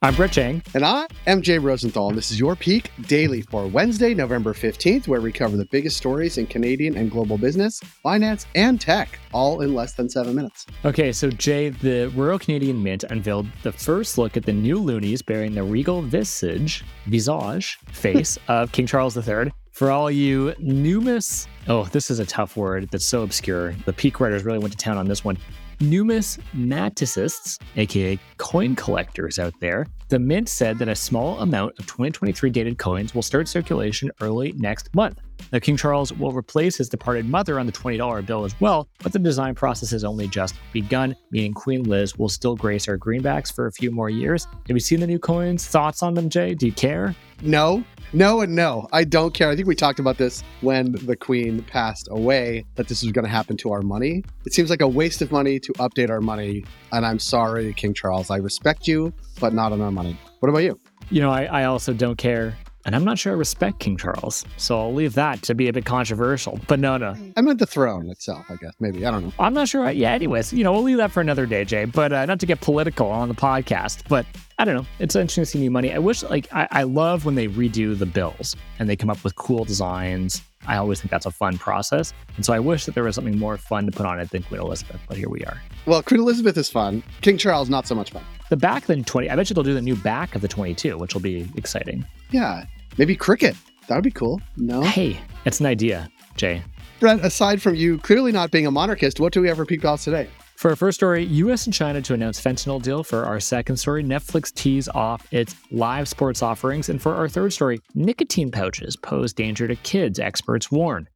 I'm Brett Chang. And I am Jay Rosenthal, and this is your Peak Daily for Wednesday, November 15th, where we cover the biggest stories in Canadian and global business, finance, and tech, all in less than seven minutes. Okay, so Jay, the Royal Canadian Mint unveiled the first look at the new loonies bearing the regal visage, visage, face of King Charles III. For all you numis, oh, this is a tough word that's so obscure. The Peak writers really went to town on this one numismaticists, aka coin collectors out there, the Mint said that a small amount of 2023 dated coins will start circulation early next month. Now, King Charles will replace his departed mother on the $20 bill as well, but the design process has only just begun, meaning Queen Liz will still grace our greenbacks for a few more years. Have you seen the new coins? Thoughts on them, Jay? Do you care? No, no, and no. I don't care. I think we talked about this when the Queen passed away that this was going to happen to our money. It seems like a waste of money to update our money. And I'm sorry, King Charles. I respect you, but not on our money. What about you? You know, I, I also don't care. And I'm not sure I respect King Charles, so I'll leave that to be a bit controversial. But no, no. I meant the throne itself, I guess. Maybe. I don't know. I'm not sure. Yeah, anyways, you know, we'll leave that for another day, Jay. But uh, not to get political on the podcast, but I don't know. It's interesting to see new money. I wish, like, I, I love when they redo the bills and they come up with cool designs. I always think that's a fun process. And so I wish that there was something more fun to put on it than Queen Elizabeth, but here we are. Well, Queen Elizabeth is fun. King Charles, not so much fun. The back of the 20, I bet you they'll do the new back of the 22, which will be exciting. Yeah. Maybe cricket. That would be cool. No? Hey, it's an idea, Jay. Brett, aside from you clearly not being a monarchist, what do we have for Peak Pals today? For our first story, US and China to announce fentanyl deal. For our second story, Netflix tees off its live sports offerings. And for our third story, nicotine pouches pose danger to kids, experts warn.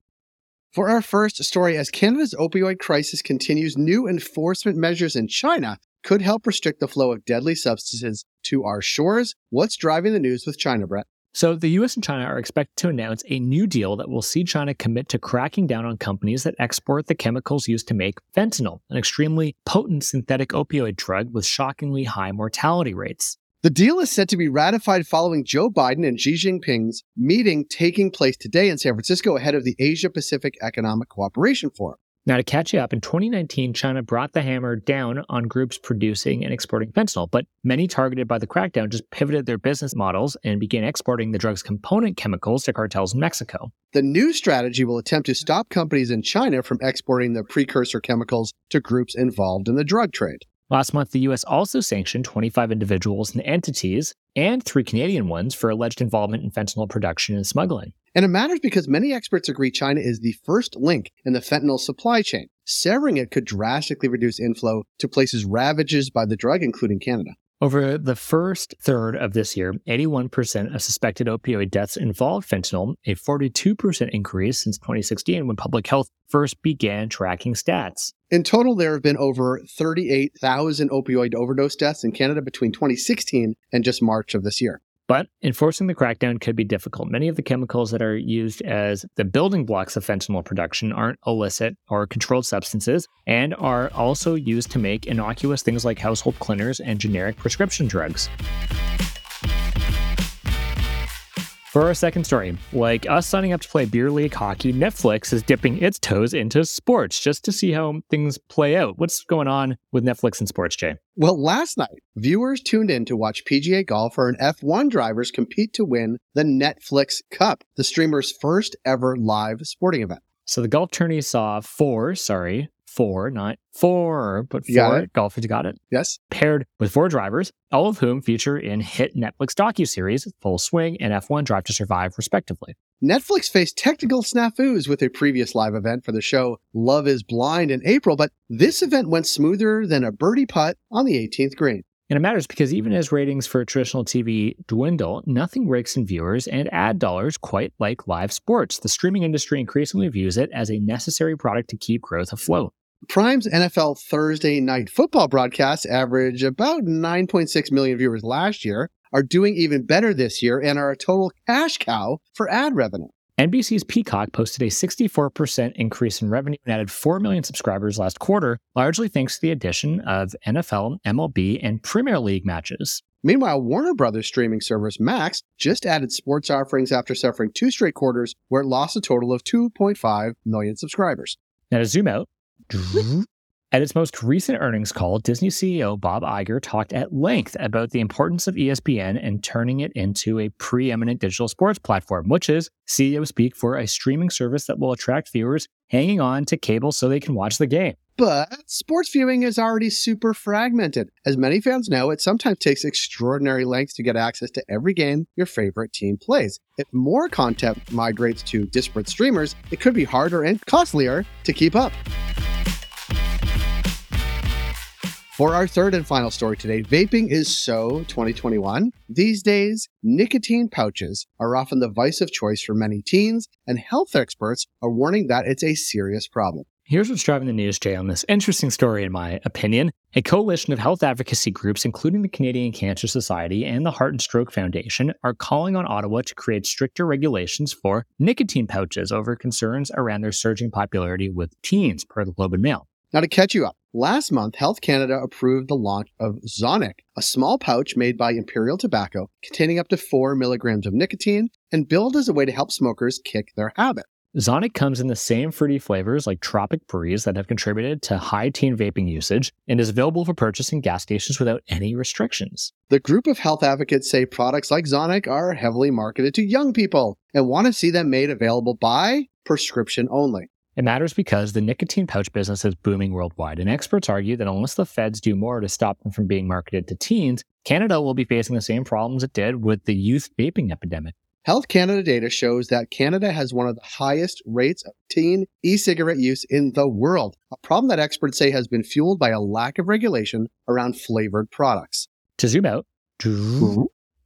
For our first story, as Canada's opioid crisis continues, new enforcement measures in China could help restrict the flow of deadly substances to our shores. What's driving the news with China, Brett? So, the US and China are expected to announce a new deal that will see China commit to cracking down on companies that export the chemicals used to make fentanyl, an extremely potent synthetic opioid drug with shockingly high mortality rates. The deal is set to be ratified following Joe Biden and Xi Jinping's meeting taking place today in San Francisco ahead of the Asia Pacific Economic Cooperation Forum. Now, to catch you up, in 2019, China brought the hammer down on groups producing and exporting fentanyl, but many targeted by the crackdown just pivoted their business models and began exporting the drug's component chemicals to cartels in Mexico. The new strategy will attempt to stop companies in China from exporting the precursor chemicals to groups involved in the drug trade. Last month, the U.S. also sanctioned 25 individuals and entities and three Canadian ones for alleged involvement in fentanyl production and smuggling. And it matters because many experts agree China is the first link in the fentanyl supply chain. Severing it could drastically reduce inflow to places ravaged by the drug, including Canada. Over the first third of this year, 81% of suspected opioid deaths involved fentanyl, a 42% increase since 2016 when public health first began tracking stats. In total, there have been over 38,000 opioid overdose deaths in Canada between 2016 and just March of this year. But enforcing the crackdown could be difficult. Many of the chemicals that are used as the building blocks of fentanyl production aren't illicit or controlled substances and are also used to make innocuous things like household cleaners and generic prescription drugs. For our second story, like us signing up to play beer league hockey, Netflix is dipping its toes into sports just to see how things play out. What's going on with Netflix and sports, Jay? Well, last night, viewers tuned in to watch PGA golfer and F1 drivers compete to win the Netflix Cup, the streamer's first ever live sporting event. So the golf tourney saw four, sorry, four, not four, but four golfers. Got it. Yes? Paired with four drivers, all of whom feature in hit Netflix docuseries Full Swing and F1 Drive to Survive, respectively. Netflix faced technical snafus with a previous live event for the show Love is Blind in April, but this event went smoother than a birdie putt on the 18th green. And it matters because even as ratings for traditional TV dwindle, nothing breaks in viewers and ad dollars quite like live sports. The streaming industry increasingly views it as a necessary product to keep growth afloat. Prime's NFL Thursday night football broadcasts average about 9.6 million viewers last year, are doing even better this year, and are a total cash cow for ad revenue. NBC's Peacock posted a 64% increase in revenue and added 4 million subscribers last quarter, largely thanks to the addition of NFL, MLB, and Premier League matches. Meanwhile, Warner Brothers streaming service Max just added sports offerings after suffering two straight quarters where it lost a total of 2.5 million subscribers. Now to zoom out, At its most recent earnings call, Disney CEO Bob Iger talked at length about the importance of ESPN and turning it into a preeminent digital sports platform, which is CEO speak for a streaming service that will attract viewers hanging on to cable so they can watch the game. But sports viewing is already super fragmented. As many fans know, it sometimes takes extraordinary lengths to get access to every game your favorite team plays. If more content migrates to disparate streamers, it could be harder and costlier to keep up. For our third and final story today, vaping is so 2021. These days, nicotine pouches are often the vice of choice for many teens, and health experts are warning that it's a serious problem. Here's what's driving the news, Jay, on this interesting story, in my opinion. A coalition of health advocacy groups, including the Canadian Cancer Society and the Heart and Stroke Foundation, are calling on Ottawa to create stricter regulations for nicotine pouches over concerns around their surging popularity with teens, per the Globe and Mail. Now, to catch you up, last month, Health Canada approved the launch of Zonnic, a small pouch made by Imperial Tobacco containing up to 4 milligrams of nicotine and billed as a way to help smokers kick their habit. Zonnic comes in the same fruity flavors like Tropic Breeze that have contributed to high teen vaping usage and is available for purchase in gas stations without any restrictions. The group of health advocates say products like Zonnic are heavily marketed to young people and want to see them made available by prescription only. It matters because the nicotine pouch business is booming worldwide, and experts argue that unless the feds do more to stop them from being marketed to teens, Canada will be facing the same problems it did with the youth vaping epidemic. Health Canada data shows that Canada has one of the highest rates of teen e cigarette use in the world, a problem that experts say has been fueled by a lack of regulation around flavored products. To zoom out,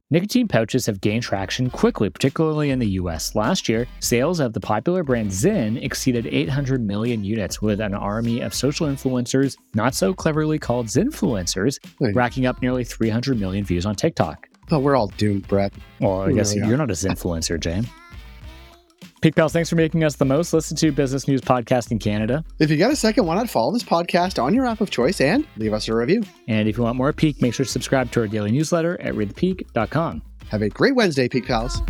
Nicotine pouches have gained traction quickly, particularly in the US. Last year, sales of the popular brand Zyn exceeded 800 million units, with an army of social influencers, not so cleverly called Zinfluencers, Wait. racking up nearly 300 million views on TikTok. Oh, we're all doomed, Brett. Well, I We guess really you're not a Zinfluencer, Jane. Peak Pals, thanks for making us the most listened to business news podcast in Canada. If you got a second, why not follow this podcast on your app of choice and leave us a review? And if you want more Peak, make sure to subscribe to our daily newsletter at readthepeak.com. Have a great Wednesday, Peak Pals.